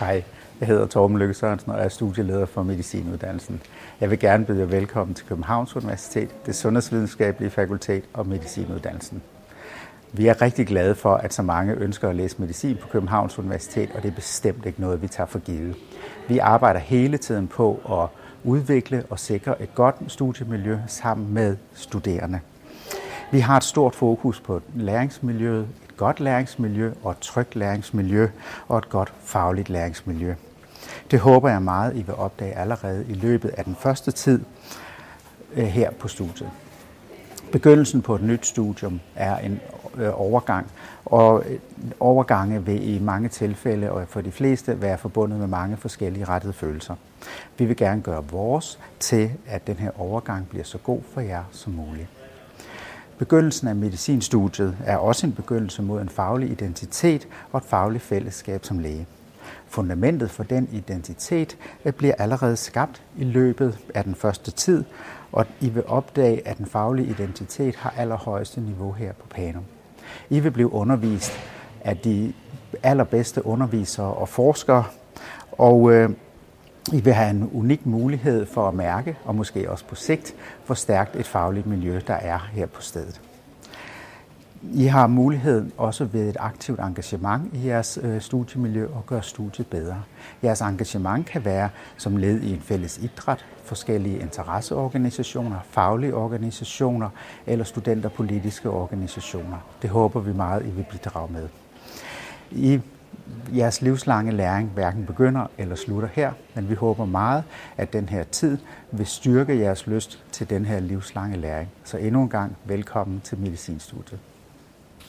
Hej, jeg hedder Torben Lykke Sørensen og er studieleder for medicinuddannelsen. Jeg vil gerne byde jer velkommen til Københavns Universitet, det sundhedsvidenskabelige fakultet og medicinuddannelsen. Vi er rigtig glade for, at så mange ønsker at læse medicin på Københavns Universitet, og det er bestemt ikke noget, vi tager for givet. Vi arbejder hele tiden på at udvikle og sikre et godt studiemiljø sammen med studerende. Vi har et stort fokus på læringsmiljøet, et godt læringsmiljø og et trygt læringsmiljø og et godt fagligt læringsmiljø. Det håber jeg meget, I vil opdage allerede i løbet af den første tid øh, her på studiet. Begyndelsen på et nyt studium er en øh, overgang, og øh, overgange vil i mange tilfælde og for de fleste være forbundet med mange forskellige rettede følelser. Vi vil gerne gøre vores til, at den her overgang bliver så god for jer som muligt. Begyndelsen af medicinstudiet er også en begyndelse mod en faglig identitet og et fagligt fællesskab som læge. Fundamentet for den identitet øh, bliver allerede skabt i løbet af den første tid, og I vil opdage, at den faglige identitet har allerhøjeste niveau her på Panum. I vil blive undervist af de allerbedste undervisere og forskere, og øh, i vil have en unik mulighed for at mærke, og måske også på sigt, hvor stærkt et fagligt miljø, der er her på stedet. I har mulighed også ved et aktivt engagement i jeres øh, studiemiljø at gøre studiet bedre. Jeres engagement kan være som led i en fælles idræt, forskellige interesseorganisationer, faglige organisationer eller studenterpolitiske organisationer. Det håber vi meget, I vil bidrage med. I jeres livslange læring hverken begynder eller slutter her, men vi håber meget, at den her tid vil styrke jeres lyst til den her livslange læring. Så endnu en gang velkommen til Medicinstudiet.